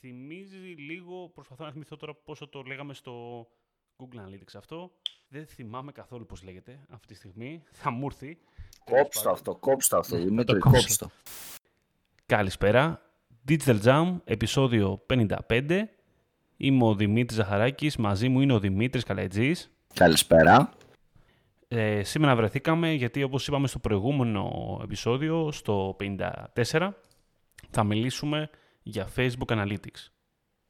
θυμίζει λίγο, προσπαθώ να θυμηθώ τώρα πόσο το λέγαμε στο Google Analytics αυτό. Δεν θυμάμαι καθόλου πώς λέγεται αυτή τη στιγμή. Θα μου έρθει. Κόψτε αυτό, κόψτε αυτό, Δημήτρη, κόψτε το. Καλησπέρα. Digital Jam, επεισόδιο 55. Είμαι ο Δημήτρης Ζαχαράκης, μαζί μου είναι ο Δημήτρης Καλατζής. Καλησπέρα. Ε, σήμερα βρεθήκαμε γιατί όπως είπαμε στο προηγούμενο επεισόδιο, στο 54, θα μιλήσουμε για Facebook Analytics.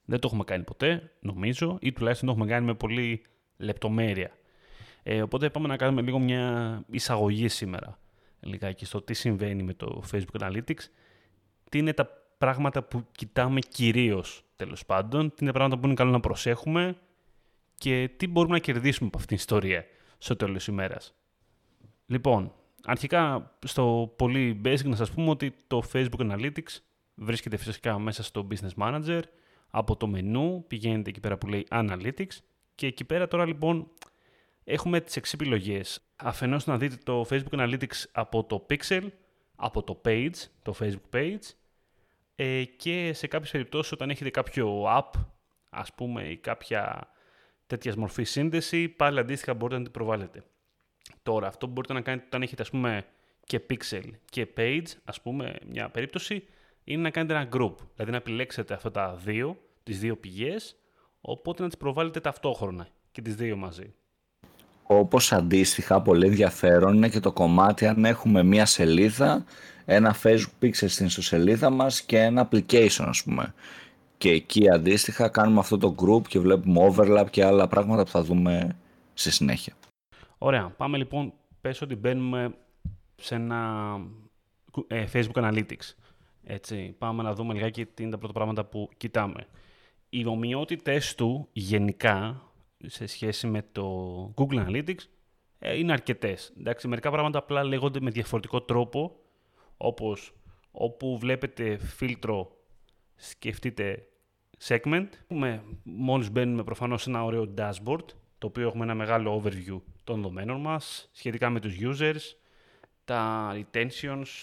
Δεν το έχουμε κάνει ποτέ, νομίζω, ή τουλάχιστον το έχουμε κάνει με πολύ λεπτομέρεια. Ε, οπότε πάμε να κάνουμε λίγο μια εισαγωγή σήμερα, λιγάκι στο τι συμβαίνει με το Facebook Analytics, τι είναι τα πράγματα που κοιτάμε κυρίως, τέλος πάντων, τι είναι τα πράγματα που είναι καλό να προσέχουμε και τι μπορούμε να κερδίσουμε από αυτήν την ιστορία στο τέλος της ημέρας. Λοιπόν, αρχικά στο πολύ basic να σας πούμε ότι το Facebook Analytics βρίσκεται φυσικά μέσα στο Business Manager. Από το μενού πηγαίνετε εκεί πέρα που λέει Analytics και εκεί πέρα τώρα λοιπόν έχουμε τις εξή επιλογέ. Αφενός να δείτε το Facebook Analytics από το Pixel, από το Page, το Facebook Page ε, και σε κάποιες περιπτώσεις όταν έχετε κάποιο app, ας πούμε, ή κάποια τέτοια μορφή σύνδεση, πάλι αντίστοιχα μπορείτε να την προβάλλετε. Τώρα, αυτό που μπορείτε να κάνετε όταν έχετε ας πούμε και Pixel και Page, ας πούμε, μια περίπτωση, είναι να κάνετε ένα group. Δηλαδή να επιλέξετε αυτά τα δύο, τις δύο πηγές, οπότε να τις προβάλλετε ταυτόχρονα και τις δύο μαζί. Όπως αντίστοιχα, πολύ ενδιαφέρον είναι και το κομμάτι αν έχουμε μία σελίδα, ένα Facebook pixel στην ιστοσελίδα μας και ένα application ας πούμε. Και εκεί αντίστοιχα κάνουμε αυτό το group και βλέπουμε overlap και άλλα πράγματα που θα δούμε στη συνέχεια. Ωραία. Πάμε λοιπόν, πες ότι μπαίνουμε σε ένα ε, Facebook Analytics. Έτσι, πάμε να δούμε λιγάκι τι είναι τα πρώτα πράγματα που κοιτάμε. Οι ομοιότητες του γενικά σε σχέση με το Google Analytics ε, είναι αρκετές. Εντάξει, μερικά πράγματα απλά λέγονται με διαφορετικό τρόπο, όπως όπου βλέπετε φίλτρο σκεφτείτε segment. Με, μόλις μπαίνουμε προφανώς σε ένα ωραίο dashboard, το οποίο έχουμε ένα μεγάλο overview των δεδομένων μας, σχετικά με τους users, τα retentions,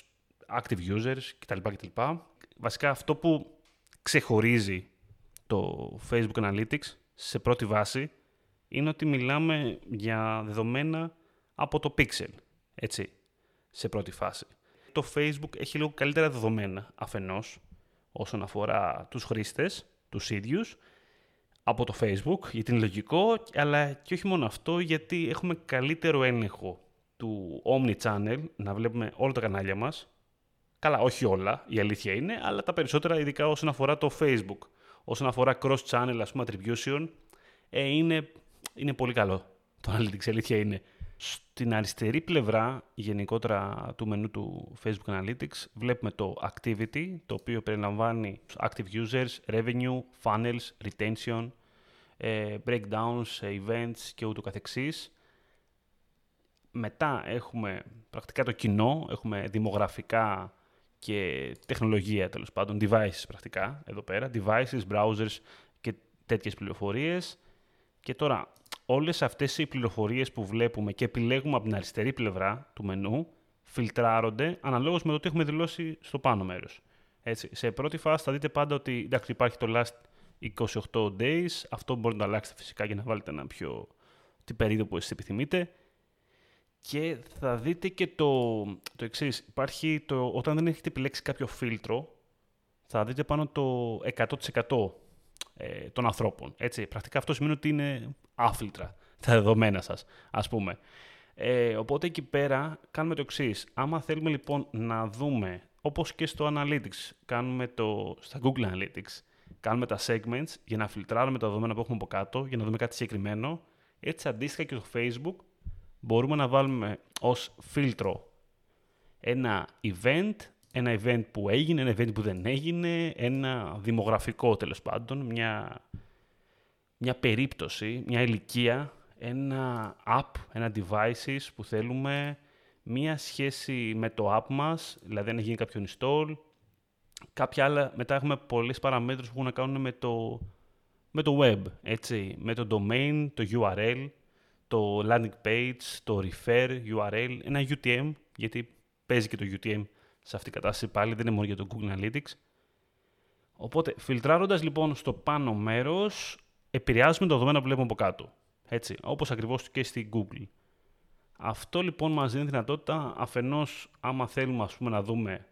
active users κτλ. κτλ. Βασικά αυτό που ξεχωρίζει το Facebook Analytics σε πρώτη βάση είναι ότι μιλάμε για δεδομένα από το Pixel, έτσι, σε πρώτη φάση. Το Facebook έχει λίγο καλύτερα δεδομένα αφενός όσον αφορά τους χρήστες, τους ίδιους, από το Facebook, γιατί είναι λογικό, αλλά και όχι μόνο αυτό, γιατί έχουμε καλύτερο έλεγχο του Omni-Channel, να βλέπουμε όλα τα κανάλια μας, Καλά, όχι όλα, η αλήθεια είναι, αλλά τα περισσότερα, ειδικά όσον αφορά το Facebook. Όσον αφορά cross-channel, ας πούμε, attribution, ε, είναι, είναι πολύ καλό το Analytics, η αλήθεια είναι. Στην αριστερή πλευρά, γενικότερα του μενού του Facebook Analytics, βλέπουμε το Activity, το οποίο περιλαμβάνει active users, revenue, funnels, retention, ε, breakdowns, events και ούτω καθεξής. Μετά έχουμε πρακτικά το κοινό, έχουμε δημογραφικά και τεχνολογία τέλος πάντων, devices πρακτικά εδώ πέρα, devices, browsers και τέτοιες πληροφορίες. Και τώρα όλες αυτές οι πληροφορίες που βλέπουμε και επιλέγουμε από την αριστερή πλευρά του μενού φιλτράρονται αναλόγως με το τι έχουμε δηλώσει στο πάνω μέρος. Έτσι, σε πρώτη φάση θα δείτε πάντα ότι εντάξει, υπάρχει το last 28 days, αυτό μπορείτε να αλλάξετε φυσικά για να βάλετε ένα πιο την περίοδο που εσείς επιθυμείτε. Και θα δείτε και το, το εξής. Υπάρχει το, όταν δεν έχετε επιλέξει κάποιο φίλτρο, θα δείτε πάνω το 100% ε, των ανθρώπων. Έτσι. Πρακτικά αυτό σημαίνει ότι είναι άφιλτρα τα δεδομένα σας, ας πούμε. Ε, οπότε εκεί πέρα κάνουμε το εξής. Άμα θέλουμε λοιπόν να δούμε, όπως και στο Analytics, κάνουμε το, στα Google Analytics, κάνουμε τα segments για να φιλτράρουμε τα δεδομένα που έχουμε από κάτω, για να δούμε κάτι συγκεκριμένο, έτσι αντίστοιχα και στο Facebook μπορούμε να βάλουμε ως φίλτρο ένα event, ένα event που έγινε, ένα event που δεν έγινε, ένα δημογραφικό τέλος πάντων, μια, μια περίπτωση, μια ηλικία, ένα app, ένα devices που θέλουμε, μια σχέση με το app μας, δηλαδή αν έχει γίνει κάποιο install, κάποια άλλα, μετά έχουμε πολλές παραμέτρους που έχουν να κάνουν με το, με το web, έτσι, με το domain, το URL, το landing page, το refer URL, ένα UTM, γιατί παίζει και το UTM σε αυτή την κατάσταση πάλι, δεν είναι μόνο για το Google Analytics. Οπότε, φιλτράροντας λοιπόν στο πάνω μέρος, επηρεάζουμε το δεδομένα που βλέπουμε από κάτω. Έτσι, όπως ακριβώς και στη Google. Αυτό λοιπόν μας δίνει δυνατότητα αφενός, άμα θέλουμε ας πούμε, να δούμε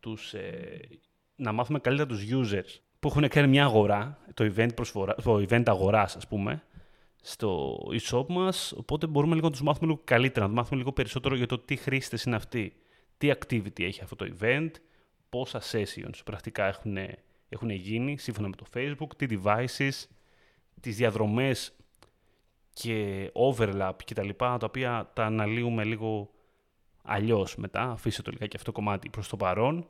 τους, ε, να μάθουμε καλύτερα τους users που έχουν κάνει μια αγορά, το event, προσφορά, το event αγοράς ας πούμε, στο e-shop μας, οπότε μπορούμε λίγο να τους μάθουμε λίγο καλύτερα, να μάθουμε λίγο περισσότερο για το τι χρήστες είναι αυτοί, τι activity έχει αυτό το event, πόσα sessions πρακτικά έχουν, έχουν γίνει σύμφωνα με το Facebook, τι devices, τις διαδρομές και overlap και τα λοιπά, τα οποία τα αναλύουμε λίγο αλλιώς μετά, αφήστε το λιγάκι αυτό το κομμάτι προς το παρόν.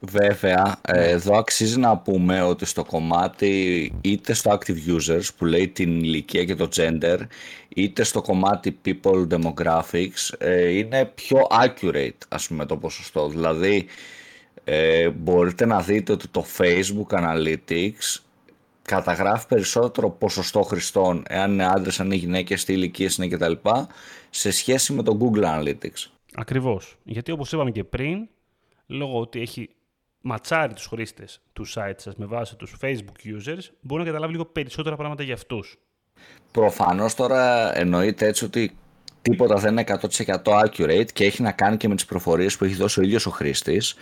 Βέβαια, ε, εδώ αξίζει να πούμε ότι στο κομμάτι είτε στο active users που λέει την ηλικία και το gender είτε στο κομμάτι people demographics ε, είναι πιο accurate ας πούμε το ποσοστό. Δηλαδή ε, μπορείτε να δείτε ότι το Facebook Analytics καταγράφει περισσότερο ποσοστό χρηστών, εάν είναι άντρες, αν είναι γυναίκες, τι ηλικίες είναι κτλ. σε σχέση με το Google Analytics. Ακριβώς. Γιατί όπως είπαμε και πριν, λόγω ότι έχει ματσάρει τους χρήστες του site σας με βάση τους Facebook users, μπορεί να καταλάβει λίγο περισσότερα πράγματα για αυτούς. Προφανώς τώρα εννοείται έτσι ότι τίποτα δεν είναι 100% accurate και έχει να κάνει και με τις προφορίες που έχει δώσει ο ίδιος ο χρήστης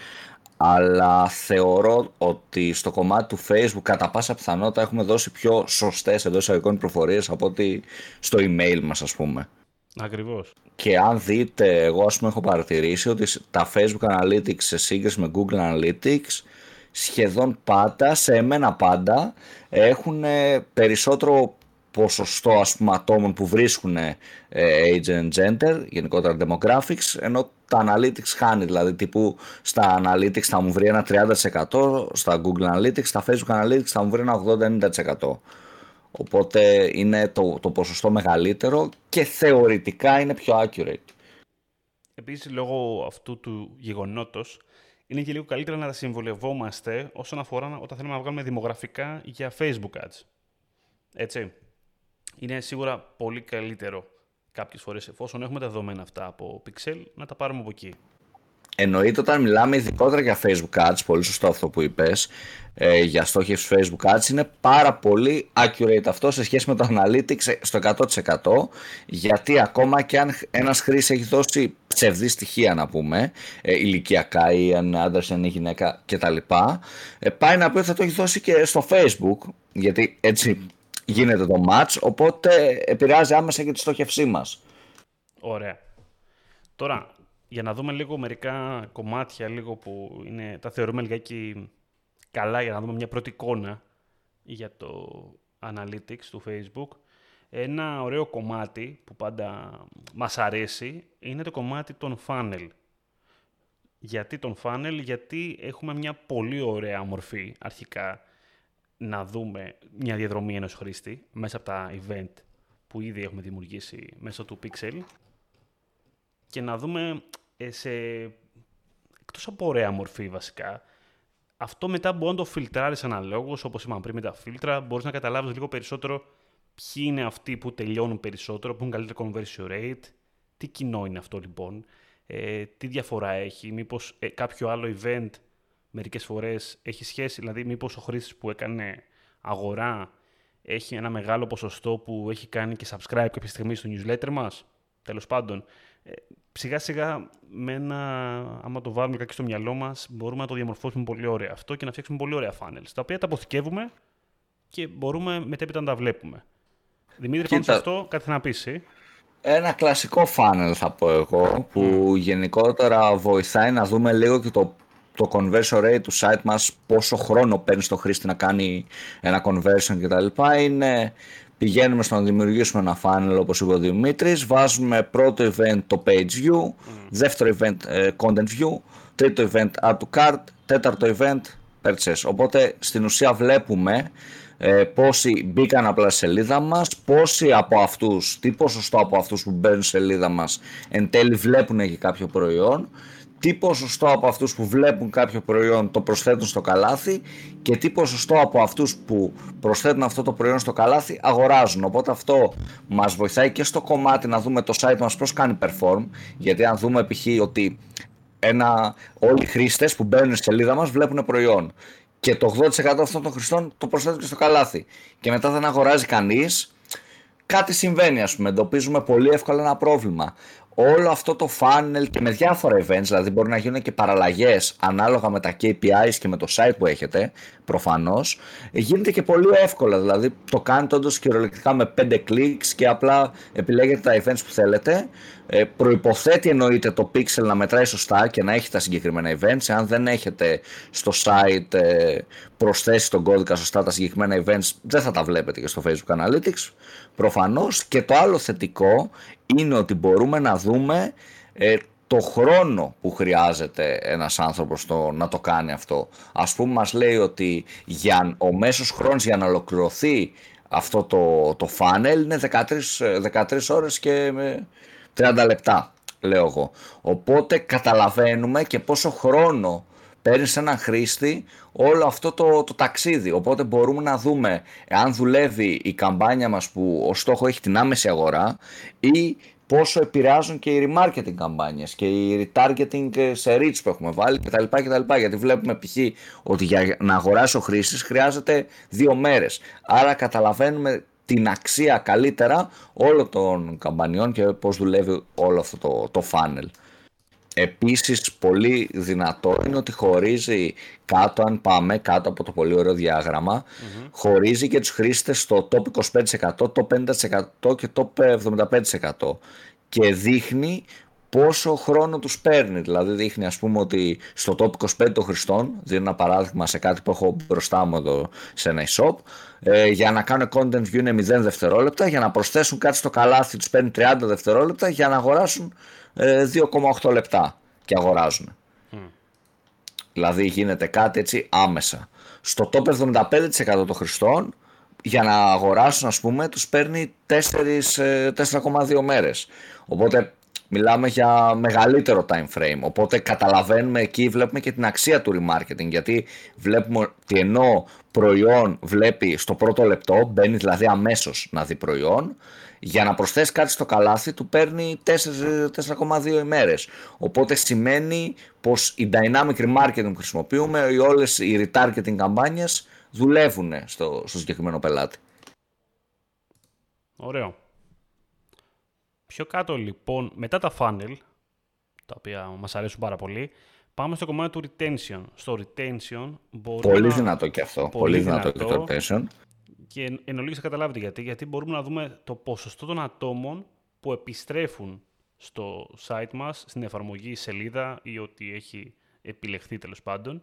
αλλά θεωρώ ότι στο κομμάτι του Facebook κατά πάσα πιθανότητα έχουμε δώσει πιο σωστές εντός εισαγωγικών προφορίες από ότι στο email μας ας πούμε. Ακριβώς. Και αν δείτε, εγώ ας πούμε έχω παρατηρήσει ότι τα Facebook Analytics σε σύγκριση με Google Analytics σχεδόν πάντα, σε εμένα πάντα, έχουν περισσότερο ποσοστό ας πούμε ατόμων που βρίσκουν ε, age and gender, γενικότερα demographics, ενώ τα analytics χάνει, δηλαδή τύπου στα analytics θα μου βρει ένα 30%, στα Google Analytics, στα Facebook Analytics θα μου βρει ένα 80-90%. Οπότε είναι το, το ποσοστό μεγαλύτερο και θεωρητικά είναι πιο accurate. Επίσης, λόγω αυτού του γεγονότος, είναι και λίγο καλύτερα να τα συμβολευόμαστε όσον αφορά όταν θέλουμε να βγάλουμε δημογραφικά για Facebook ads. Έτσι είναι σίγουρα πολύ καλύτερο κάποιες φορές εφόσον έχουμε τα δεδομένα αυτά από Pixel να τα πάρουμε από εκεί. Εννοείται όταν μιλάμε ειδικότερα για Facebook Ads, πολύ σωστό αυτό που είπες, ε, για στόχευση Facebook Ads, είναι πάρα πολύ accurate αυτό σε σχέση με το Analytics στο 100% γιατί ακόμα και αν ένας χρήσης έχει δώσει ψευδή στοιχεία να πούμε, ε, ηλικιακά ή αν άντρας είναι γυναίκα κτλ. Ε, πάει να πει ότι θα το έχει δώσει και στο Facebook, γιατί έτσι γίνεται το match, οπότε επηρεάζει άμεσα και τη στόχευσή μας. Ωραία. Τώρα, για να δούμε λίγο μερικά κομμάτια λίγο που είναι, τα θεωρούμε λιγάκι καλά για να δούμε μια πρώτη εικόνα για το analytics του Facebook. Ένα ωραίο κομμάτι που πάντα μας αρέσει είναι το κομμάτι των funnel. Γιατί τον funnel, γιατί έχουμε μια πολύ ωραία μορφή αρχικά να δούμε μια διαδρομή ενός χρήστη μέσα από τα event που ήδη έχουμε δημιουργήσει μέσω του Pixel και να δούμε ε, σε εκτός από ωραία μορφή βασικά αυτό μετά μπορεί να το φιλτράρεις αναλόγως όπως είπαμε πριν με τα φίλτρα μπορείς να καταλάβεις λίγο περισσότερο ποιοι είναι αυτοί που τελειώνουν περισσότερο, που έχουν καλύτερο conversion rate τι κοινό είναι αυτό λοιπόν ε, τι διαφορά έχει, μήπως ε, κάποιο άλλο event μερικές φορές έχει σχέση, δηλαδή μήπως ο χρήστης που έκανε αγορά έχει ένα μεγάλο ποσοστό που έχει κάνει και subscribe κάποια στιγμή στο newsletter μας. Τέλος πάντων, ε, σιγά σιγά με ένα, άμα το βάλουμε κάτι στο μυαλό μας, μπορούμε να το διαμορφώσουμε πολύ ωραία αυτό και να φτιάξουμε πολύ ωραία funnels, τα οποία τα αποθηκεύουμε και μπορούμε μετέπειτα να τα βλέπουμε. Δημήτρη, πάνω σε αυτό κάτι να πεις, Ένα κλασικό funnel θα πω εγώ, που γενικότερα βοηθάει να δούμε λίγο και το το conversion rate του site μας, πόσο χρόνο παίρνει στο χρήστη να κάνει ένα conversion κτλ. Είναι πηγαίνουμε στο να δημιουργήσουμε ένα funnel όπως είπε ο Δημήτρης, βάζουμε πρώτο event το page view, mm. δεύτερο event ε, content view, τρίτο event add to cart, τέταρτο event purchase. Οπότε στην ουσία βλέπουμε ε, πόσοι μπήκαν απλά στη σελίδα μας, πόσοι από αυτούς, τι ποσοστό από αυτούς που μπαίνουν στη σελίδα μας εν τέλει βλέπουν και κάποιο προϊόν τι ποσοστό από αυτούς που βλέπουν κάποιο προϊόν το προσθέτουν στο καλάθι και τι ποσοστό από αυτούς που προσθέτουν αυτό το προϊόν στο καλάθι αγοράζουν. Οπότε αυτό μας βοηθάει και στο κομμάτι να δούμε το site μας πώς κάνει perform, γιατί αν δούμε π.χ. ότι ένα, όλοι οι χρήστες που μπαίνουν στη σελίδα μας βλέπουν προϊόν και το 80% αυτών των χρηστών το προσθέτει και στο καλάθι. Και μετά δεν αγοράζει κανείς. Κάτι συμβαίνει, ας πούμε. Εντοπίζουμε πολύ εύκολα ένα πρόβλημα όλο αυτό το funnel και με διάφορα events, δηλαδή μπορεί να γίνουν και παραλλαγές ανάλογα με τα KPIs και με το site που έχετε, προφανώς, γίνεται και πολύ εύκολα, δηλαδή το κάνετε όντως κυριολεκτικά με 5 clicks και απλά επιλέγετε τα events που θέλετε, ε, προϋποθέτει εννοείται το pixel να μετράει σωστά και να έχει τα συγκεκριμένα events, αν δεν έχετε στο site ε, προσθέσει τον κώδικα σωστά τα συγκεκριμένα events, δεν θα τα βλέπετε και στο Facebook Analytics, προφανώς, και το άλλο θετικό είναι ότι μπορούμε να δούμε ε, το χρόνο που χρειάζεται ένας άνθρωπος το, να το κάνει αυτό. Ας πούμε μας λέει ότι για, ο μέσος χρόνος για να ολοκληρωθεί αυτό το, το funnel είναι 13, 13 ώρες και 30 λεπτά λέω εγώ. Οπότε καταλαβαίνουμε και πόσο χρόνο παίρνεις σε έναν χρήστη όλο αυτό το, το ταξίδι. Οπότε μπορούμε να δούμε αν δουλεύει η καμπάνια μας που ο στόχο έχει την άμεση αγορά ή πόσο επηρεάζουν και οι remarketing καμπάνιες και οι retargeting σε reach που έχουμε βάλει κτλ. κτλ. Γιατί βλέπουμε π.χ. ότι για να αγοράσει ο χρήστης χρειάζεται δύο μέρες. Άρα καταλαβαίνουμε την αξία καλύτερα όλων των καμπανιών και πώς δουλεύει όλο αυτό το, το funnel. Επίσης πολύ δυνατό είναι ότι χωρίζει κάτω, αν πάμε κάτω από το πολύ ωραίο χωρίζει και τους χρήστες στο top 25%, top 50% και top 75% και δείχνει πόσο χρόνο τους παίρνει. Δηλαδή δείχνει ας πούμε ότι στο top 25 των χρηστών, δίνω ένα παράδειγμα σε κάτι που έχω μπροστά μου εδώ σε ένα e-shop, ε, για να κάνουν content view είναι 0 δευτερόλεπτα, για να προσθέσουν κάτι στο καλάθι τους παίρνει 30 δευτερόλεπτα, για να αγοράσουν 2,8 ε, λεπτά και αγοράζουν. Δηλαδή γίνεται κάτι έτσι άμεσα. Στο top 75% των χρηστών για να αγοράσουν ας πούμε τους παίρνει 4,2 ε, μέρες. Οπότε μιλάμε για μεγαλύτερο time frame. Οπότε καταλαβαίνουμε εκεί, βλέπουμε και την αξία του remarketing. Γιατί βλέπουμε ότι ενώ προϊόν βλέπει στο πρώτο λεπτό, μπαίνει δηλαδή αμέσως να δει προϊόν, για να προσθέσεις κάτι στο καλάθι του παίρνει 4,2 ημέρες. Οπότε σημαίνει πως η dynamic remarketing που χρησιμοποιούμε ή όλες οι retargeting καμπάνιες δουλεύουν στο, στο συγκεκριμένο πελάτη. Ωραίο. Πιο κάτω λοιπόν, μετά τα funnel, τα οποία μας αρέσουν πάρα πολύ, πάμε στο κομμάτι του retention. Στο retention μπορούμε Πολύ δυνατό και αυτό. Πολύ, δυνατό, και το retention. Και εν ολίγης καταλάβετε γιατί. Γιατί μπορούμε να δούμε το ποσοστό των ατόμων που επιστρέφουν στο site μας, στην εφαρμογή, σελίδα ή ό,τι έχει επιλεχθεί τέλος πάντων,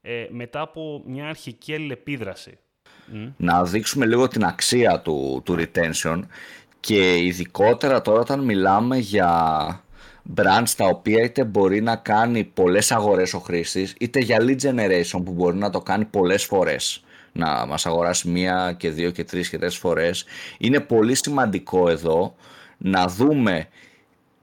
ε, μετά από μια αρχική αλληλεπίδραση. Να δείξουμε λίγο την αξία του, του retention και ειδικότερα τώρα όταν μιλάμε για brands τα οποία είτε μπορεί να κάνει πολλές αγορές ο χρήστης είτε για lead generation που μπορεί να το κάνει πολλές φορές να μας αγοράσει μία και δύο και τρεις και τέσσερις φορές. Είναι πολύ σημαντικό εδώ να δούμε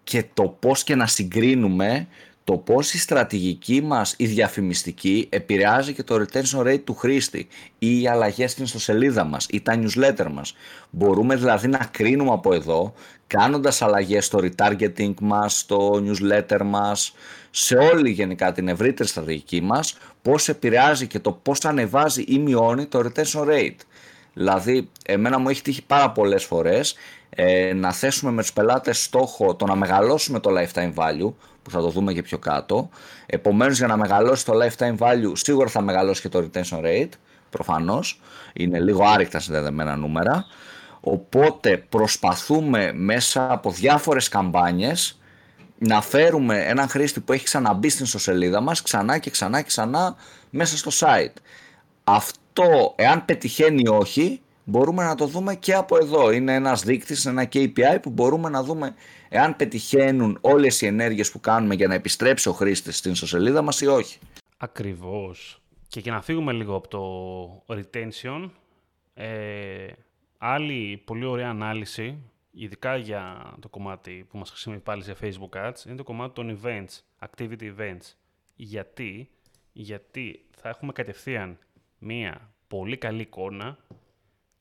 και το πώς και να συγκρίνουμε το πώς η στρατηγική μας, η διαφημιστική επηρεάζει και το retention rate του χρήστη ή οι αλλαγές στην ιστοσελίδα μας ή τα newsletter μας. Μπορούμε δηλαδή να κρίνουμε από εδώ κάνοντας αλλαγές στο retargeting μας, στο newsletter μας, σε όλη γενικά την ευρύτερη στρατηγική μας, πώς επηρεάζει και το πώς ανεβάζει ή μειώνει το retention rate. Δηλαδή, εμένα μου έχει τύχει πάρα πολλές φορές ε, να θέσουμε με τους πελάτες στόχο το να μεγαλώσουμε το lifetime value, που θα το δούμε και πιο κάτω. Επομένως, για να μεγαλώσει το lifetime value, σίγουρα θα μεγαλώσει και το retention rate, προφανώς. Είναι λίγο άρρηκτα συνδεδεμένα νούμερα. Οπότε προσπαθούμε μέσα από διάφορες καμπάνιες να φέρουμε έναν χρήστη που έχει ξαναμπεί στην ιστοσελίδα μας ξανά και ξανά και ξανά μέσα στο site. Αυτό, εάν πετυχαίνει ή όχι, μπορούμε να το δούμε και από εδώ. Είναι ένας δείκτης, ένα KPI που μπορούμε να δούμε εάν πετυχαίνουν όλες οι ενέργειες που κάνουμε για να επιστρέψει ο χρήστης στην ιστοσελίδα μας ή όχι. Ακριβώς. Και για να φύγουμε λίγο από το retention, ε, άλλη πολύ ωραία ανάλυση ειδικά για το κομμάτι που μας χρησιμοποιεί πάλι σε Facebook Ads, είναι το κομμάτι των events, activity events. Γιατί, γιατί θα έχουμε κατευθείαν μία πολύ καλή εικόνα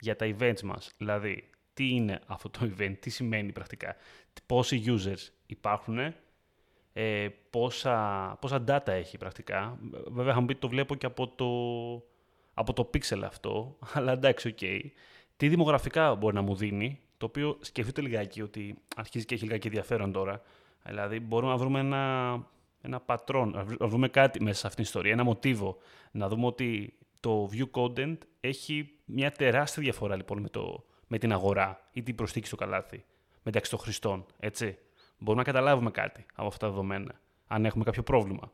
για τα events μας. Δηλαδή, τι είναι αυτό το event, τι σημαίνει πρακτικά, πόσοι users υπάρχουν, ε, πόσα, πόσα data έχει πρακτικά. Βέβαια, θα μου πει το βλέπω και από το, από το pixel αυτό, αλλά εντάξει, OK. Okay. Τι δημογραφικά μπορεί να μου δίνει, το οποίο σκεφτείτε λιγάκι ότι αρχίζει και έχει λιγάκι ενδιαφέρον τώρα. Δηλαδή, μπορούμε να βρούμε ένα, ένα πατρόν, να βρούμε κάτι μέσα σε αυτήν την ιστορία, ένα μοτίβο. Να δούμε ότι το view content έχει μια τεράστια διαφορά λοιπόν με, το, με την αγορά ή την προσθήκη στο καλάθι μεταξύ των χρηστών. Έτσι. Μπορούμε να καταλάβουμε κάτι από αυτά τα δεδομένα, αν έχουμε κάποιο πρόβλημα.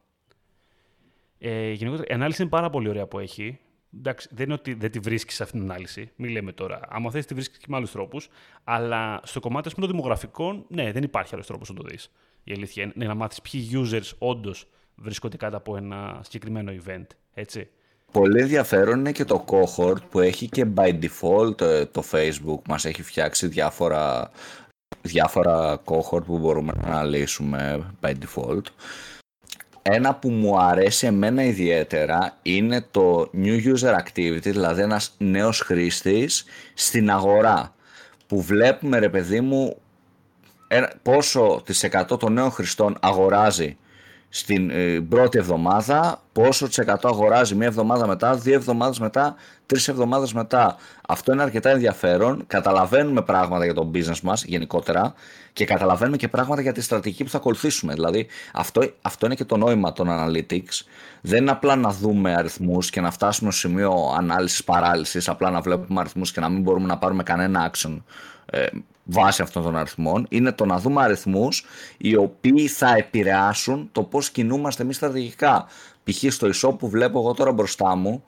Ε, γενικότερα, η ανάλυση είναι πάρα πολύ ωραία που έχει. Εντάξει, δεν είναι ότι δεν τη βρίσκεις σε αυτήν την ανάλυση. Μην λέμε τώρα. Αν θες, τη βρίσκεις και με άλλους τρόπους. Αλλά στο κομμάτι πούμε, των δημογραφικών, ναι, δεν υπάρχει άλλος τρόπος να το δεις. Η αλήθεια είναι να μάθεις ποιοι users όντως βρίσκονται κάτω από ένα συγκεκριμένο event. Έτσι. Πολύ ενδιαφέρον είναι και το cohort που έχει και by default ε, το Facebook μας έχει φτιάξει διάφορα, διάφορα cohort που μπορούμε να αναλύσουμε by default. Ένα που μου αρέσει εμένα ιδιαίτερα είναι το new user activity, δηλαδή ένας νέος χρήστης στην αγορά που βλέπουμε ρε παιδί μου πόσο τοις 100 των νέων χρηστών αγοράζει στην ε, πρώτη εβδομάδα, πόσο τοις 100 αγοράζει μία εβδομάδα μετά, δύο εβδομάδες μετά, τρεις εβδομάδες μετά. Αυτό είναι αρκετά ενδιαφέρον. Καταλαβαίνουμε πράγματα για το business μας γενικότερα και καταλαβαίνουμε και πράγματα για τη στρατηγική που θα ακολουθήσουμε. Δηλαδή, αυτό, αυτό είναι και το νόημα των analytics. Δεν είναι απλά να δούμε αριθμούς και να φτάσουμε στο σημείο ανάλυσης παράλυσης, απλά να βλέπουμε αριθμούς και να μην μπορούμε να πάρουμε κανένα action ε, βάσει αυτών των αριθμών είναι το να δούμε αριθμούς οι οποίοι θα επηρεάσουν το πώς κινούμαστε εμείς στρατηγικά. Π.χ. στο ισό που βλέπω εγώ τώρα μπροστά μου,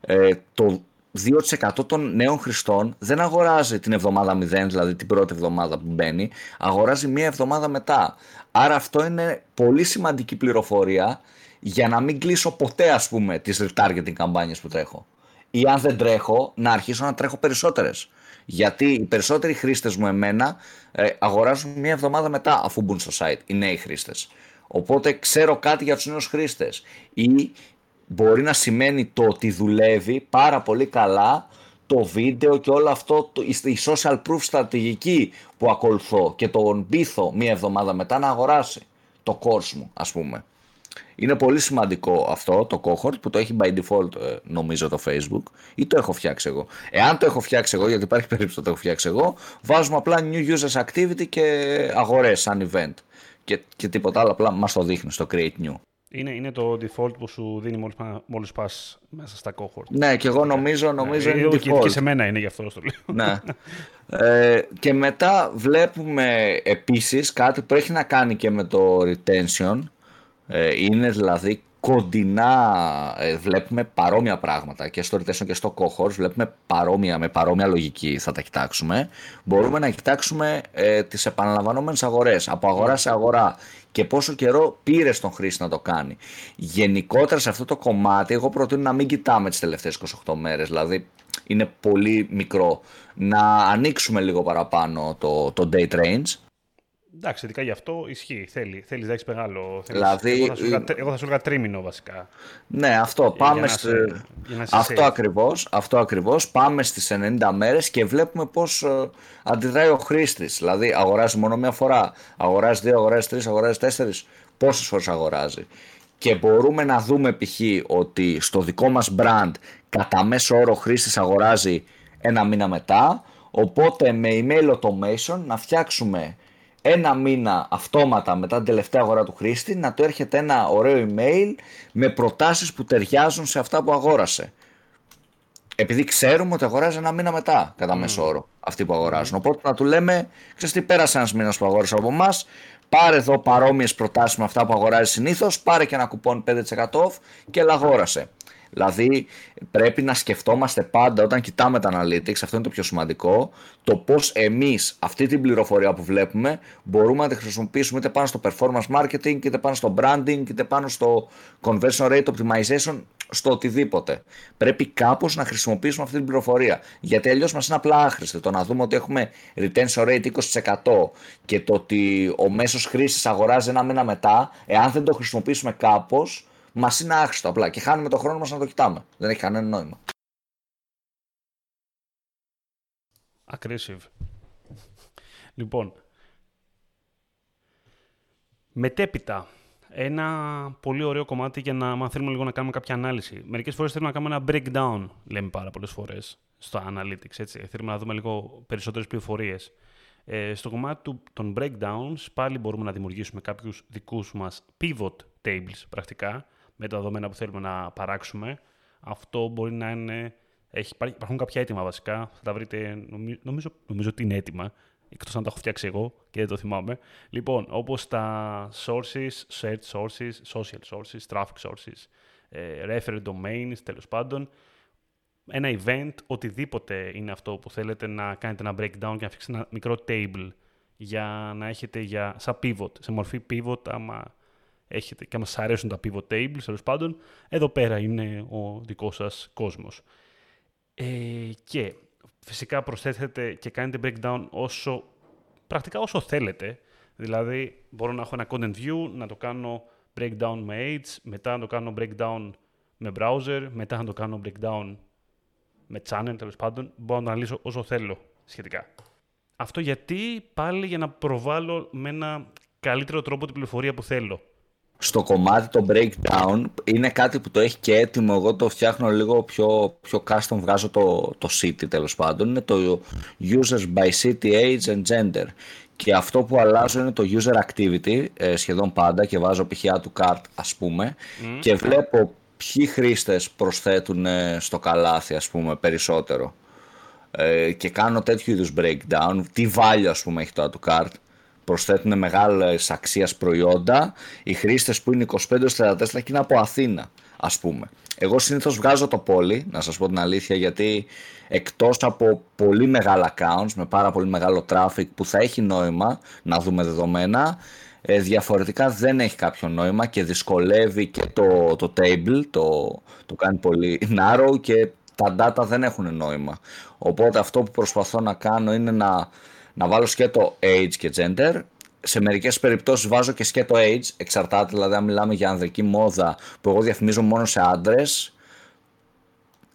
ε, το 2% των νέων χρηστών δεν αγοράζει την εβδομάδα 0, δηλαδή την πρώτη εβδομάδα που μπαίνει, αγοράζει μία εβδομάδα μετά. Άρα αυτό είναι πολύ σημαντική πληροφορία για να μην κλείσω ποτέ ας πούμε τις retargeting καμπάνιες που τρέχω. Ή αν δεν τρέχω να αρχίσω να τρέχω περισσότερες. Γιατί οι περισσότεροι χρήστες μου εμένα ε, αγοράζουν μία εβδομάδα μετά αφού μπουν στο site, οι νέοι χρήστες. Οπότε ξέρω κάτι για τους νέους χρήστες. Ή μπορεί να σημαίνει το ότι δουλεύει πάρα πολύ καλά το βίντεο και όλο αυτό, το, η social proof στρατηγική που ακολουθώ και τον πείθω μία εβδομάδα μετά να αγοράσει το course μου, ας πούμε. Είναι πολύ σημαντικό αυτό το cohort που το έχει by default ε, νομίζω το Facebook ή το έχω φτιάξει εγώ. Εάν το έχω φτιάξει εγώ, γιατί υπάρχει περίπτωση ότι το έχω φτιάξει εγώ, βάζουμε απλά new users activity και αγορές σαν event. Και, και τίποτα άλλο, απλά μας το δείχνει στο create new. Είναι, είναι το default που σου δίνει μόλις, μόλις πας μέσα στα cohort. Ναι, και εγώ νομίζω, νομίζω είναι default. Και, και σε μένα είναι γι' αυτό το λέω. Ναι. ε, και μετά βλέπουμε επίσης κάτι που έχει να κάνει και με το retention ε, είναι δηλαδή κοντινά, ε, βλέπουμε παρόμοια πράγματα και στο Retention και στο Cohorts βλέπουμε παρόμοια, με παρόμοια λογική θα τα κοιτάξουμε. Μπορούμε να κοιτάξουμε ε, τις επαναλαμβανόμενες αγορές, από αγορά σε αγορά και πόσο καιρό πήρε στον χρήστη να το κάνει. Γενικότερα σε αυτό το κομμάτι εγώ προτείνω να μην κοιτάμε τις τελευταίες 28 μέρες, δηλαδή είναι πολύ μικρό. Να ανοίξουμε λίγο παραπάνω το, το date range Εντάξει, ειδικά γι' αυτό ισχύει. Θέλει, θέλεις να έχεις μεγάλο. Δηλαδή, εγώ, θα σου έλεγα, εγώ θα σου έλεγα τρίμηνο βασικά. Ναι, αυτό. Πάμε για να αυτό, ακριβώς, αυτό ακριβώς. Πάμε στις 90 μέρες και βλέπουμε πώς uh, αντιδράει ο χρήστης. Δηλαδή, αγοράζει μόνο μία φορά, αγοράζει δύο, αγοράζει τρεις, αγοράζει τέσσερις. Πόσες φορές αγοράζει. Και μπορούμε να δούμε π.χ. ότι στο δικό μας brand κατά μέσο όρο χρήστης αγοράζει ένα μήνα μετά. Οπότε με email automation να φτιάξουμε ένα μήνα αυτόματα μετά την τελευταία αγορά του χρήστη να του έρχεται ένα ωραίο email με προτάσεις που ταιριάζουν σε αυτά που αγόρασε. Επειδή ξέρουμε ότι αγοράζει ένα μήνα μετά, κατά μέσο όρο, αυτοί που αγοράζουν. Οπότε να του λέμε, ξέρεις τι, πέρασε ένας μήνας που αγόρασε από εμάς, πάρε εδώ παρόμοιες προτάσεις με αυτά που αγοράζει συνήθως, πάρε και ένα κουπόνι 5% off και λαγόρασε. Δηλαδή πρέπει να σκεφτόμαστε πάντα όταν κοιτάμε τα analytics, αυτό είναι το πιο σημαντικό, το πώς εμείς αυτή την πληροφορία που βλέπουμε μπορούμε να τη χρησιμοποιήσουμε είτε πάνω στο performance marketing, είτε πάνω στο branding, είτε πάνω στο conversion rate optimization, στο οτιδήποτε. Πρέπει κάπως να χρησιμοποιήσουμε αυτή την πληροφορία. Γιατί αλλιώς μας είναι απλά άχρηστο το να δούμε ότι έχουμε retention rate 20% και το ότι ο μέσος χρήσης αγοράζει ένα μήνα μετά, εάν δεν το χρησιμοποιήσουμε κάπως, Μας είναι άχρηστο απλά και χάνουμε το χρόνο μας να το κοιτάμε. Δεν έχει κανένα νόημα. Aggressive. Λοιπόν, Μετέπειτα, ένα πολύ ωραίο κομμάτι για να μαθαίνουμε λίγο να κάνουμε κάποια ανάλυση. Μερικές φορές θέλουμε να κάνουμε ένα breakdown, λέμε πάρα πολλές φορές, στο analytics, έτσι. Θέλουμε να δούμε λίγο περισσότερες πληροφορίες. Ε, στο κομμάτι του, των breakdowns, πάλι μπορούμε να δημιουργήσουμε κάποιους δικούς μας pivot tables, πρακτικά, με τα δεδομένα που θέλουμε να παράξουμε. Αυτό μπορεί να είναι... Έχει, υπάρχουν κάποια έτοιμα βασικά, θα τα βρείτε, νομίζω, νομίζω ότι είναι έτοιμα, εκτός αν τα έχω φτιάξει εγώ και δεν το θυμάμαι. Λοιπόν, όπως τα sources, search sources, social sources, traffic sources, ε, referent domains, τέλος πάντων, ένα event, otιδήποτε είναι αυτό που θέλετε να κάνετε ένα breakdown και να φτιάξετε ένα μικρό table για να έχετε για, σαν pivot, σε μορφή pivot, άμα έχετε και άμα σας αρέσουν τα pivot tables, τέλος πάντων, εδώ πέρα είναι ο δικός σας κόσμος. Ε, και φυσικά προσθέτετε και κάνετε breakdown όσο, πρακτικά όσο θέλετε. Δηλαδή, μπορώ να έχω ένα content view, να το κάνω breakdown με age, μετά να το κάνω breakdown με browser, μετά να το κάνω breakdown με channel τέλος πάντων, μπορώ να το αναλύσω όσο θέλω σχετικά. Αυτό γιατί; Πάλι για να προβάλλω με ένα καλύτερο τρόπο την πληροφορία που θέλω. Στο κομμάτι το breakdown είναι κάτι που το έχει και έτοιμο, εγώ το φτιάχνω λίγο πιο, πιο custom, βγάζω το, το city τέλος πάντων, είναι το users by city, age and gender. Και αυτό που αλλάζω είναι το user activity ε, σχεδόν πάντα και βάζω π.χ. του cart ας πούμε. Και βλέπω ποιοι χρήστες προσθέτουν στο καλάθι ας πούμε περισσότερο. Ε, και κάνω τέτοιου είδους breakdown, τι value ας πούμε έχει το add to cart, προσθέτουν μεγάλες αξίας προϊόντα, οι χρήστες που είναι 25-34 και είναι από Αθήνα ας πούμε. Εγώ συνήθως βγάζω το πόλι, να σας πω την αλήθεια, γιατί εκτός από πολύ μεγάλα accounts με πάρα πολύ μεγάλο traffic που θα έχει νόημα να δούμε δεδομένα, ε, διαφορετικά δεν έχει κάποιο νόημα και δυσκολεύει και το, το table, το, το κάνει πολύ narrow και τα data δεν έχουν νόημα. Οπότε αυτό που προσπαθώ να κάνω είναι να, να βάλω σκέτο age και gender. Σε μερικές περιπτώσεις βάζω και σκέτο age, εξαρτάται δηλαδή αν μιλάμε για ανδρική μόδα που εγώ διαφημίζω μόνο σε άντρες,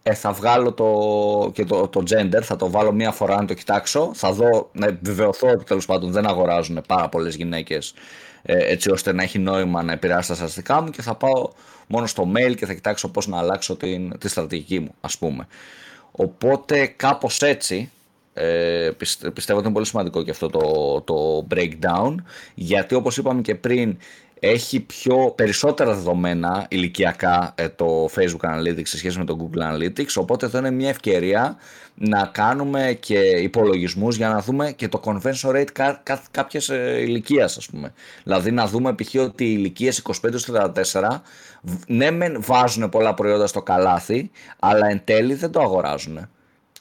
ε, θα βγάλω το, και το, το gender, θα το βάλω μία φορά να το κοιτάξω, θα δω, να επιβεβαιωθώ ότι τέλος πάντων δεν αγοράζουν πάρα πολλές γυναίκες ε, έτσι ώστε να έχει νόημα να επηρεάσει τα στατιστικά μου και θα πάω μόνο στο mail και θα κοιτάξω πώς να αλλάξω την, τη στρατηγική μου ας πούμε. Οπότε κάπως έτσι ε, πιστεύω ότι είναι πολύ σημαντικό και αυτό το, το breakdown γιατί όπως είπαμε και πριν έχει πιο περισσότερα δεδομένα ηλικιακά ε, το Facebook Analytics σε σχέση με το Google Analytics οπότε εδώ είναι μια ευκαιρία να κάνουμε και υπολογισμούς για να δούμε και το conversion rate κά, κά, κάποιες ε, ηλικίας ας πούμε δηλαδή να δούμε π.χ. ότι οι ηλικίες 25-34 ναι μεν βάζουν πολλά προϊόντα στο καλάθι αλλά εν τέλει δεν το αγοράζουν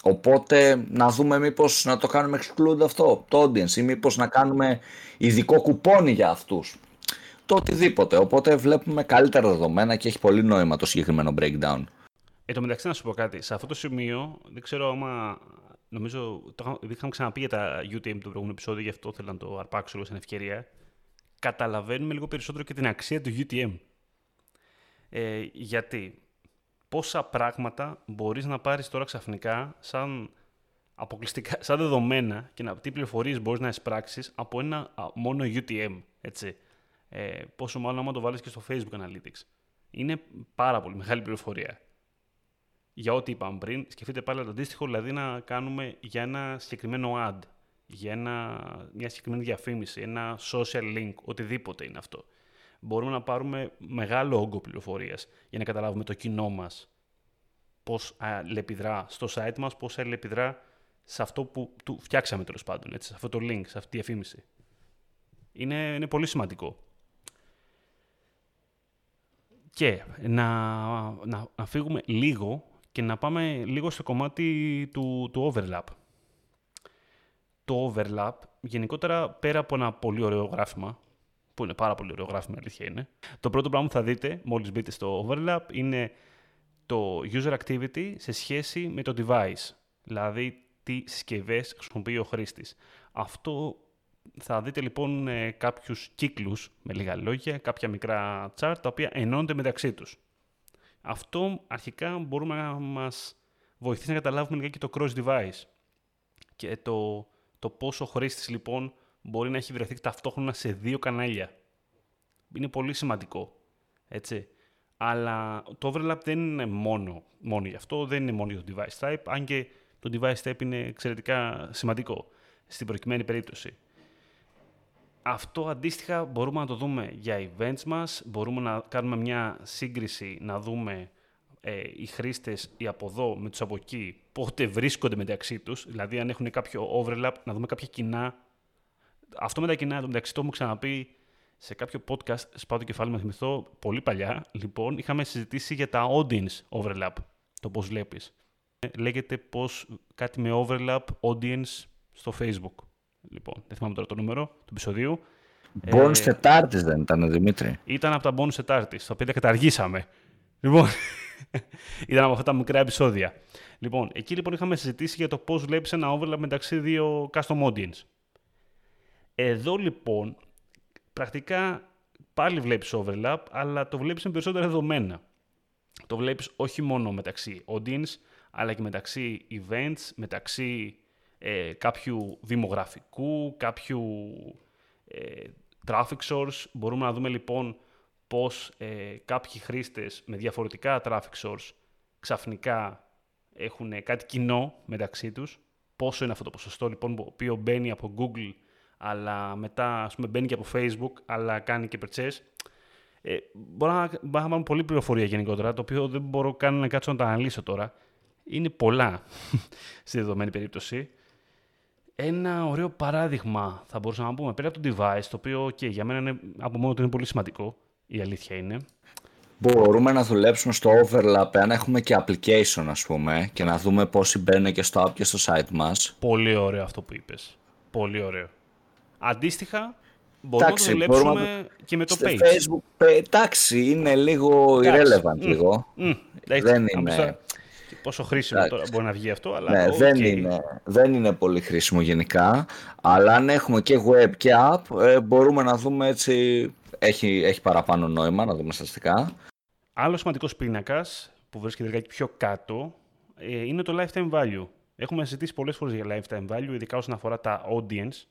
Οπότε να δούμε μήπως να το κάνουμε exclude αυτό, το audience ή μήπως να κάνουμε ειδικό κουπόνι για αυτούς το οτιδήποτε. Οπότε βλέπουμε καλύτερα δεδομένα και έχει πολύ νόημα το συγκεκριμένο breakdown. Εν τω μεταξύ, να σου πω κάτι. Σε αυτό το σημείο, δεν ξέρω άμα. Νομίζω. Το είχαμε ξαναπεί για τα UTM το προηγούμενο επεισόδιο, γι' αυτό θέλω να το αρπάξω λίγο σαν ευκαιρία. Καταλαβαίνουμε λίγο περισσότερο και την αξία του UTM. Ε, γιατί; Πόσα πράγματα μπορείς να πάρεις τώρα ξαφνικά σαν αποκλειστικά, σαν δεδομένα και να, τι πληροφορίες μπορείς να εισπράξεις από ένα μόνο UTM, έτσι. Ε, πόσο μάλλον άμα το βάλεις και στο Facebook Analytics. Είναι πάρα πολύ μεγάλη πληροφορία. Για ό,τι είπαμε πριν, σκεφτείτε πάλι το αντίστοιχο, δηλαδή να κάνουμε για ένα συγκεκριμένο ad, για ένα, μια συγκεκριμένη διαφήμιση, ένα social link, οτιδήποτε είναι αυτό. Μπορούμε να πάρουμε μεγάλο όγκο πληροφορίας για να καταλάβουμε το κοινό μας πώς αλληλεπιδρά στο site μας, πώς αλληλεπιδρά σε αυτό που του φτιάξαμε τέλος πάντων, έτσι, σε αυτό το link, σε αυτή τη διαφήμιση. Είναι, είναι πολύ σημαντικό. Και να, να, να φύγουμε λίγο και να πάμε λίγο στο κομμάτι του, του overlap. Το overlap, γενικότερα πέρα από ένα πολύ ωραίο γράφημα, που είναι πάρα πολύ ωραίο γράφημα, αλήθεια είναι, το πρώτο πράγμα που θα δείτε μόλις μπείτε στο overlap είναι το user activity σε σχέση με το device. Δηλαδή, τι συσκευές χρησιμοποιεί ο χρήστης. Αυτό θα δείτε λοιπόν ε, κάποιους κύκλους, με λίγα λόγια, κάποια μικρά chart, τα οποία ενώνονται μεταξύ τους. Αυτό αρχικά μπορούμε να μας βοηθήσει να καταλάβουμε λιγάκι το cross-device και το, το πόσο ο χρήστης λοιπόν μπορεί να έχει βρεθεί ταυτόχρονα σε δύο κανάλια. είναι πολύ σημαντικό. Έτσι. Αλλά το overlap δεν είναι μόνο, μόνο γι' αυτό, δεν είναι μόνο για το device type, αν και το device type είναι εξαιρετικά σημαντικό στην προκειμένη περίπτωση. Αυτό αντίστοιχα μπορούμε να το δούμε για events μας, μπορούμε να κάνουμε μια σύγκριση, να δούμε ε, οι χρήστες οι από εδώ με τους από εκεί πότε βρίσκονται μεταξύ τους, δηλαδή αν έχουν κάποιο overlap, να δούμε κάποια κοινά. Αυτό με τα κοινά, το μεταξύ το έχουμε ξαναπεί σε κάποιο podcast, σπάω το κεφάλι με θυμηθώ, πολύ παλιά, λοιπόν, είχαμε συζητήσει για τα audience overlap, το πώς βλέπεις. Ε, λέγεται πώς κάτι με overlap audience στο Facebook. Λοιπόν, δεν θυμάμαι τώρα το νούμερο του επεισοδίου. Bonus ε, Τετάρτη δεν ήταν, Δημήτρη. Ήταν από τα Bonus Τετάρτη, τα οποία τα καταργήσαμε. Λοιπόν, ήταν από αυτά τα μικρά επεισόδια. Λοιπόν, εκεί λοιπόν είχαμε συζητήσει για το πώς βλέπεις ένα overlap μεταξύ δύο custom audience. Εδώ λοιπόν, πρακτικά πάλι βλέπεις overlap, αλλά το βλέπεις με περισσότερα δεδομένα. Το βλέπεις όχι μόνο μεταξύ audience, αλλά και μεταξύ events, μεταξύ ε, κάποιου δημογραφικού, κάποιου ε, traffic source. Μπορούμε να δούμε λοιπόν πώς ε, κάποιοι χρήστες με διαφορετικά traffic source ξαφνικά έχουν κάτι κοινό μεταξύ τους. Πόσο είναι αυτό το ποσοστό λοιπόν το οποίο μπαίνει από Google αλλά μετά ας πούμε, μπαίνει και από Facebook αλλά κάνει και purchase. Ε, μπορώ να, μπορώ να πολύ πληροφορία γενικότερα, το οποίο δεν μπορώ καν να κάτσω να τα αναλύσω τώρα. Είναι πολλά στη δεδομένη περίπτωση. Ένα ωραίο παράδειγμα θα μπορούσαμε να πούμε πέρα από το device, το οποίο και για μένα είναι, από μόνο του είναι πολύ σημαντικό, η αλήθεια είναι. Μπορούμε να δουλέψουμε στο overlap αν έχουμε και application ας πούμε και να δούμε πόσοι μπαίνουν και στο app και στο site μας. Πολύ ωραίο αυτό που είπες. Πολύ ωραίο. Αντίστοιχα, μπορούμε να δουλέψουμε και με το page. Facebook, εντάξει, είναι λίγο irrelevant λίγο. δεν είναι... Πόσο χρήσιμο τώρα μπορεί να βγει αυτό, αλλά. Ναι, δεν, είναι, δεν είναι πολύ χρήσιμο γενικά. Αλλά αν έχουμε και web και app, ε, μπορούμε να δούμε έτσι. Έχει, έχει παραπάνω νόημα να δούμε στατιστικά. Άλλο σημαντικός πίνακας που βρίσκεται λιγάκι πιο κάτω ε, είναι το lifetime value. Έχουμε συζητήσει πολλές φορές για lifetime value, ειδικά όσον αφορά τα audience.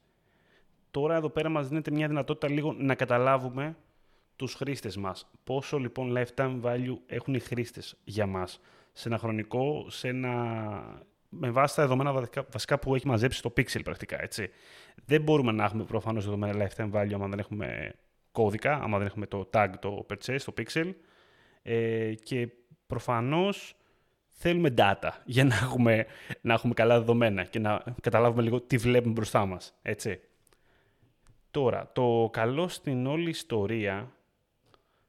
Τώρα εδώ πέρα μας δίνεται μια δυνατότητα λίγο να καταλάβουμε τους χρήστες μας. Πόσο λοιπόν lifetime value έχουν οι χρήστες για μας σε ένα χρονικό, σε ένα... με βάση τα δεδομένα βασικά που έχει μαζέψει το Pixel πρακτικά, έτσι. Δεν μπορούμε να έχουμε προφανώς δεδομένα lifetime value άμα δεν έχουμε κώδικα, άμα δεν έχουμε το tag, το purchase, το Pixel. Ε, και προφανώς θέλουμε data για να έχουμε, να έχουμε καλά δεδομένα και να καταλάβουμε λίγο τι βλέπουμε μπροστά μας, έτσι. Τώρα, το καλό στην όλη ιστορία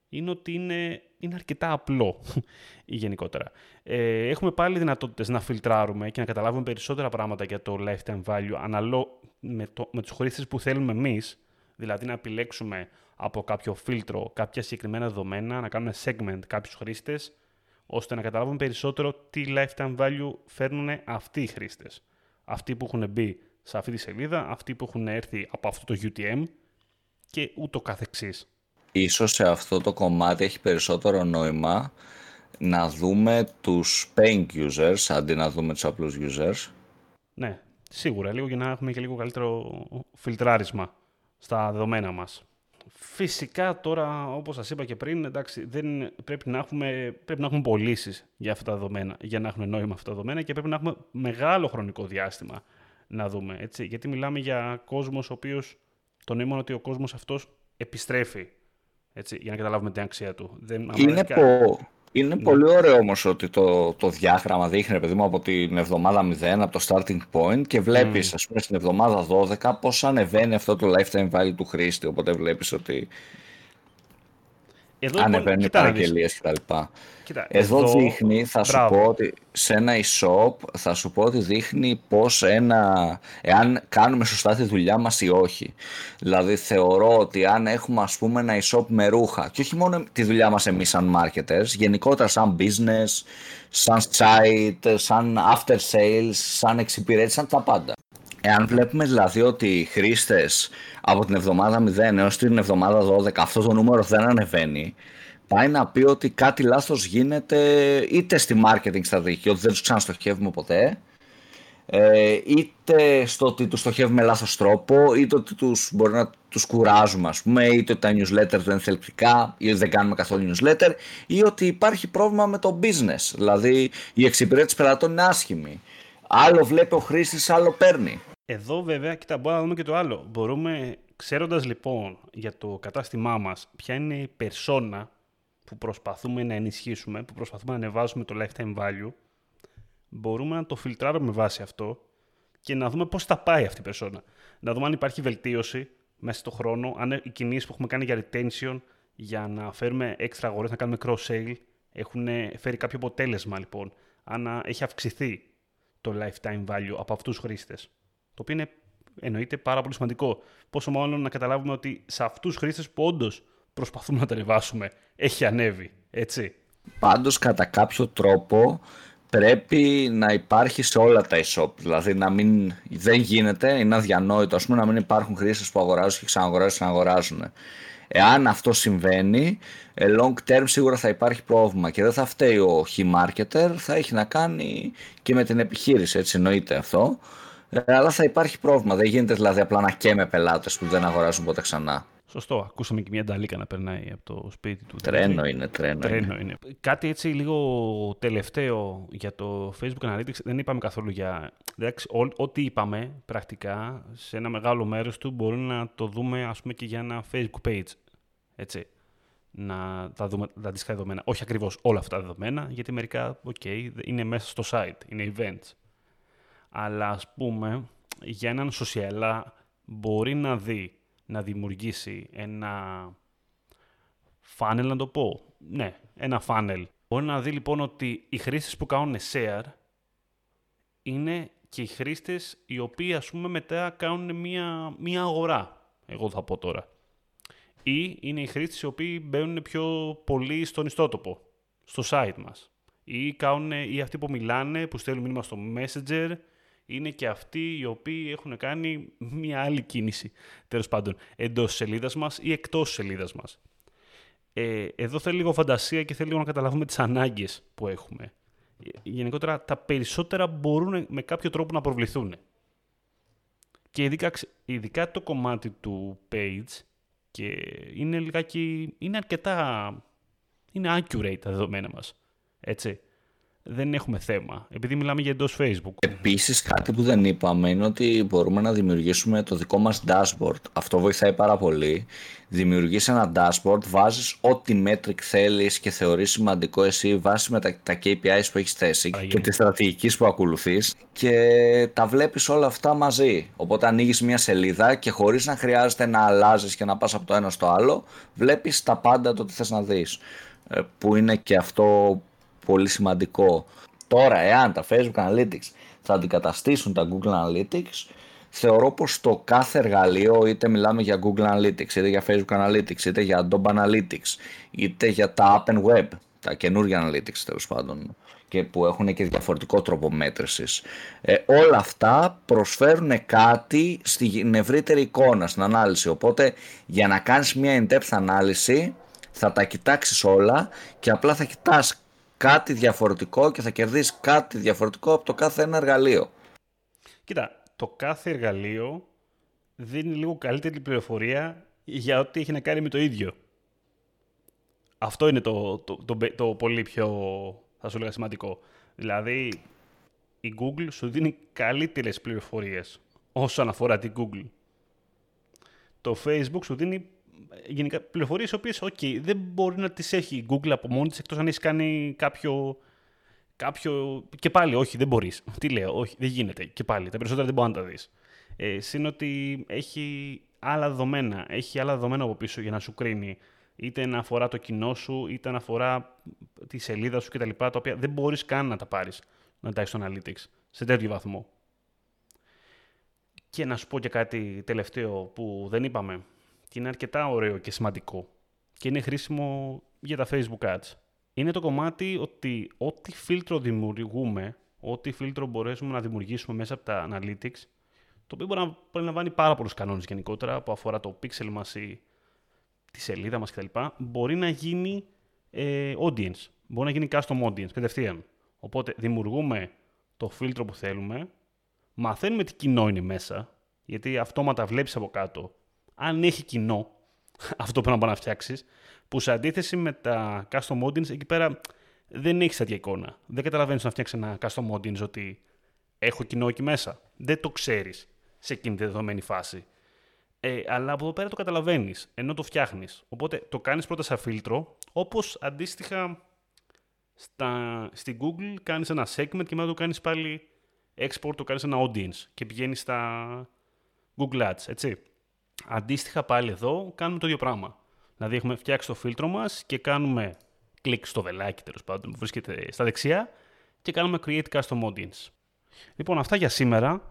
είναι ότι είναι, είναι αρκετά απλό γενικότερα. Ε, έχουμε πάλι δυνατότητες να φιλτράρουμε και να καταλάβουμε περισσότερα πράγματα για το lifetime value αναλό με, το, με τους χρήστες που θέλουμε εμείς, δηλαδή να επιλέξουμε από κάποιο φίλτρο κάποια συγκεκριμένα δεδομένα, να κάνουμε segment κάποιους χρήστες, ώστε να καταλάβουμε περισσότερο τι lifetime value φέρνουν αυτοί οι χρήστες. Αυτοί που έχουν μπει σε αυτή τη σελίδα, αυτοί που έχουν έρθει από αυτό το UTM και ούτω καθεξής. Ίσως σε αυτό το κομμάτι έχει περισσότερο νόημα να δούμε τους paying users αντί να δούμε τους απλούς users. Ναι, σίγουρα. Λίγο για να έχουμε και λίγο καλύτερο φιλτράρισμα στα δεδομένα μας. Φυσικά τώρα, όπως σας είπα και πριν, εντάξει, δεν, πρέπει, να έχουμε, πρέπει να έχουμε πωλήσεις για αυτά τα δεδομένα, για να έχουν νόημα αυτά τα δεδομένα και πρέπει να έχουμε μεγάλο χρονικό διάστημα να δούμε. Έτσι. Γιατί μιλάμε για κόσμος ο οποίος, το νόημα ότι ο κόσμος αυτός επιστρέφει έτσι, για να καταλάβουμε την αξία του. Δεν, είναι πο... είναι ναι. πολύ ωραίο όμως ότι το, το διάγραμμα δείχνει, παιδί μου, από την εβδομάδα 0, από το starting point και βλέπεις, mm. πούμε, στην εβδομάδα 12 πώς ανεβαίνει αυτό το lifetime value του χρήστη. Οπότε βλέπεις ότι εδώ, ανεβαίνουν οι παραγγελίες κτλ. Κοίτα, εδώ, εδώ δείχνει, θα σου πω ότι σε ένα e-shop θα σου πω ότι δείχνει πώς ένα, εάν κάνουμε σωστά τη δουλειά μας ή όχι. Δηλαδή θεωρώ ότι αν έχουμε ας πούμε ένα e-shop με ρούχα και όχι μόνο τη δουλειά μας εμείς σαν marketers, γενικότερα σαν business, σαν site, σαν after sales, σαν εξυπηρέτηση, σαν τα πάντα. Εάν βλέπουμε δηλαδή ότι οι χρήστες από την εβδομάδα 0 έως την εβδομάδα 12 αυτός το νούμερος δεν ανεβαίνει, πάει να πει ότι κάτι λάθος γίνεται είτε στη marketing στρατηγική, ότι δεν τους ξαναστοχεύουμε ποτέ, ε, είτε στο ότι τους στοχεύουμε λάθος τρόπο, είτε ότι τους, μπορεί να τους κουράζουμε ας πούμε, είτε ότι τα newsletter δεν είναι θελκτικά ή δεν κάνουμε καθόλου newsletter ή ότι υπάρχει πρόβλημα με το business, δηλαδή η εξυπηρέτηση πελατών είναι άσχημη. Άλλο βλέπει ο χρήστης, άλλο παίρνει. Εδώ βέβαια, κοίτα, μπορούμε να δούμε και το άλλο. Μπορούμε, ξέροντας λοιπόν για το κατάστημά μας, ποια είναι η περσόνα που προσπαθούμε να ενισχύσουμε, που προσπαθούμε να ανεβάσουμε το lifetime value, μπορούμε να το φιλτράρουμε με βάση αυτό και να δούμε πώς θα πάει αυτή η περσόνα. Να δούμε αν υπάρχει βελτίωση μέσα στο χρόνο, αν οι κινήσεις που έχουμε κάνει για retention, για να φέρουμε έξτρα αγορές, να κάνουμε cross-sale, έχουν φέρει κάποιο αποτέλεσμα λοιπόν. Αν έχει αυξηθεί το lifetime value από αυτούς τους χρήστες. Το οποίο είναι εννοείται πάρα πολύ σημαντικό. Πόσο μάλλον να καταλάβουμε ότι σε αυτούς τους χρήστες που όντως προσπαθούμε να τα ανεβάσουμε, έχει ανέβει. Έτσι. Πάντως, κατά κάποιο τρόπο, πρέπει να υπάρχει σε όλα τα e-shop. Δηλαδή, να μην, δεν γίνεται, είναι αδιανόητο ας πούμε, να μην υπάρχουν χρήστες που αγοράζουν και ξαναγοράζουν και ξαναγοράζουν. Εάν αυτό συμβαίνει, ε, long term σίγουρα θα υπάρχει πρόβλημα και δεν θα φταίει ο he marketer, θα έχει να κάνει και με την επιχείρηση, έτσι εννοείται αυτό. Ε, αλλά θα υπάρχει πρόβλημα. Δεν γίνεται δηλαδή απλά να καίμε πελάτες που δεν αγοράζουν ποτέ ξανά. Σωστό. Ακούσαμε και μια νταλίκα να περνάει από το σπίτι του. Τρένο είναι, τρένο, τρένο είναι. είναι. Κάτι έτσι λίγο τελευταίο για το Facebook Analytics. Δεν είπαμε καθόλου για... Εντάξει, ό,τι είπαμε πρακτικά σε ένα μεγάλο μέρος του μπορούμε να το δούμε ας πούμε και για ένα Facebook page. Έτσι. Να τα δούμε τα αντίστοιχα δεδομένα. Όχι ακριβώς όλα αυτά τα δεδομένα, γιατί μερικά, okay, είναι μέσα στο site, είναι events. Αλλά ας πούμε, για έναν social μπορεί να δει να δημιουργήσει ένα funnel, να το πω. Ναι, ένα funnel. Μπορεί να δει λοιπόν ότι οι χρήστες που κάνουν share είναι και οι χρήστες οι οποίοι ας πούμε μετά κάνουν μια, μια αγορά, εγώ θα πω τώρα. Ή είναι οι χρήστες οι οποίοι μπαίνουν πιο πολύ στον ιστότοπο, στο site μας. Ή, κάνουν, ή αυτοί που μιλάνε, που στέλνουν μήνυμα στο Messenger είναι και αυτοί οι οποίοι έχουν κάνει μια άλλη κίνηση, τέλος πάντων, εντός σελίδας μας ή εκτός σελίδας μας. Ε, εδώ θέλει λίγο φαντασία και θέλει λίγο να καταλάβουμε τις ανάγκες που έχουμε. Γενικότερα, τα περισσότερα μπορούν με κάποιο τρόπο να προβληθούν. Και ειδικά, ειδικά το κομμάτι του page και είναι λιγάκι, είναι αρκετά, είναι accurate τα δεδομένα μας. Έτσι δεν έχουμε θέμα, επειδή μιλάμε για εντός Facebook. Επίσης κάτι που δεν είπαμε είναι ότι μπορούμε να δημιουργήσουμε το δικό μας dashboard. Αυτό βοηθάει πάρα πολύ. Δημιουργείς ένα dashboard, βάζεις ό,τι metric θέλεις και θεωρείς σημαντικό εσύ βάσει με τα, τα KPIs που έχεις θέσει και τη στρατηγική που ακολουθείς και τα βλέπεις όλα αυτά μαζί. Οπότε ανοίγεις μια σελίδα και χωρίς να χρειάζεται να αλλάζεις και να πας από το ένα στο άλλο, βλέπεις τα πάντα το τι θες να δεις. Ε, που είναι και αυτό πολύ σημαντικό. Τώρα, εάν τα Facebook Analytics θα αντικαταστήσουν τα Google Analytics, θεωρώ πως το κάθε εργαλείο, είτε μιλάμε για Google Analytics, είτε για Facebook Analytics, είτε για Adobe Analytics, είτε για τα App and Web, τα καινούργια Analytics τέλος πάντων, και που έχουν και διαφορετικό τρόπο μέτρησης. Ε, όλα αυτά προσφέρουν κάτι στην ευρύτερη εικόνα, στην ανάλυση. Οπότε για να κάνεις μια in-depth ανάλυση θα τα κοιτάξεις όλα και απλά θα κοιτάς κάτι διαφορετικό και θα κερδίσεις κάτι διαφορετικό από το κάθε ένα εργαλείο. Κοίτα, το κάθε εργαλείο δίνει λίγο καλύτερη πληροφορία για ό,τι έχει να κάνει με το ίδιο. Αυτό είναι το, το, το, το πολύ πιο, θα σου λέγα, σημαντικό. Δηλαδή, η Google σου δίνει καλύτερες πληροφορίες όσον αφορά την Google. Το Facebook σου δίνει γενικά πληροφορίες οι οποίες, OK, δεν μπορεί να τις έχει η Google από μόνη της εκτός αν έχεις κάνει κάποιο. κάποιο... Και πάλι, όχι, δεν μπορείς. Τι λέω, όχι, δεν γίνεται. Και πάλι, τα περισσότερα δεν μπορεί να τα δεις. Ε, Συν ότι έχει άλλα δεδομένα. Έχει άλλα δεδομένα από πίσω για να σου κρίνει. Είτε να αφορά το κοινό σου, είτε να αφορά τη σελίδα σου κτλ. Τα, τα οποία δεν μπορείς καν να τα πάρεις, να τα έχεις στο Analytics σε τέτοιο βαθμό. Και να σου πω και κάτι τελευταίο που δεν είπαμε και είναι αρκετά ωραίο και σημαντικό και είναι χρήσιμο για τα Facebook Ads. Είναι το κομμάτι ότι ό,τι φίλτρο δημιουργούμε, ό,τι φίλτρο μπορέσουμε να δημιουργήσουμε μέσα από τα Analytics, το οποίο μπορεί να περιλαμβάνει πάρα πολλούς κανόνες γενικότερα που αφορά το pixel μας ή τη σελίδα μας κτλ. Μπορεί να γίνει ε, audience. Μπορεί να γίνει custom audience κατευθείαν. Οπότε δημιουργούμε το φίλτρο που θέλουμε, μαθαίνουμε τι κοινό είναι μέσα, γιατί αυτόματα βλέπεις από κάτω, αν έχει κοινό, αυτό πρέπει να πάει να φτιάξεις, που σε αντίθεση με τα custom audience, εκεί πέρα δεν έχεις τέτοια εικόνα. Δεν καταλαβαίνεις να φτιάξεις ένα custom audience ότι έχω κοινό εκεί μέσα. Δεν το ξέρεις σε εκείνη τη δεδομένη φάση. Ε, αλλά από εδώ πέρα το καταλαβαίνεις, ενώ το φτιάχνεις. Οπότε το κάνεις πρώτα σαν φίλτρο, όπως αντίστοιχα στα, στην Google κάνεις ένα segment και μετά το κάνεις πάλι export, το κάνεις ένα audience και πηγαίνεις στα Google Ads, έτσι. Αντίστοιχα πάλι εδώ κάνουμε το ίδιο πράγμα. Δηλαδή έχουμε φτιάξει το φίλτρο μας και κάνουμε κλικ στο βελάκι τέλος πάντων που βρίσκεται στα δεξιά και κάνουμε create custom audience. Λοιπόν, αυτά για σήμερα.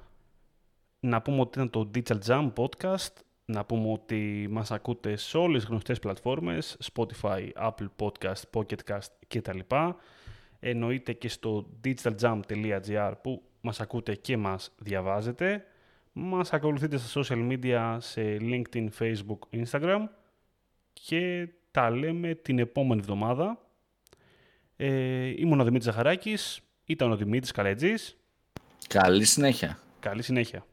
Να πούμε ότι ήταν το Digital Jam podcast. Να πούμε ότι μας ακούτε σε όλες τις γνωστές πλατφόρμες, Spotify, Apple Podcast, Pocket Cast κτλ. Εννοείται και στο digitaljam.gr που μας ακούτε και μας διαβάζετε. Μας ακολουθείτε στα social media σε LinkedIn, Facebook, Instagram και τα λέμε την επόμενη εβδομάδα. Ε, ήμουν ο Δημήτρης Ζαχαράκης, ήταν ο Δημήτρης Καλέτζης. Καλή συνέχεια. Καλή συνέχεια.